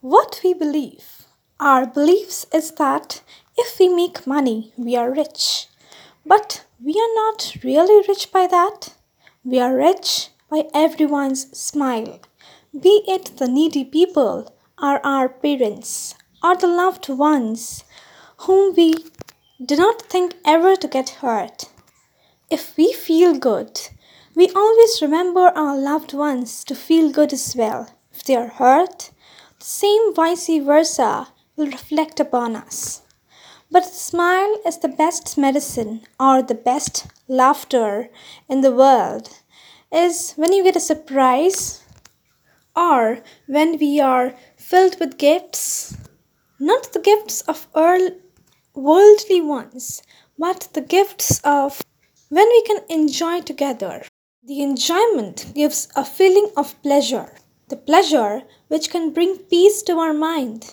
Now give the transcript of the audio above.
What we believe. Our beliefs is that if we make money, we are rich. But we are not really rich by that. We are rich by everyone's smile, be it the needy people, or our parents, or the loved ones whom we do not think ever to get hurt. If we feel good, we always remember our loved ones to feel good as well. If they are hurt, same vice versa will reflect upon us. But smile is the best medicine or the best laughter in the world is when you get a surprise or when we are filled with gifts. Not the gifts of worldly ones, but the gifts of when we can enjoy together. The enjoyment gives a feeling of pleasure, the pleasure which can bring peace to our mind.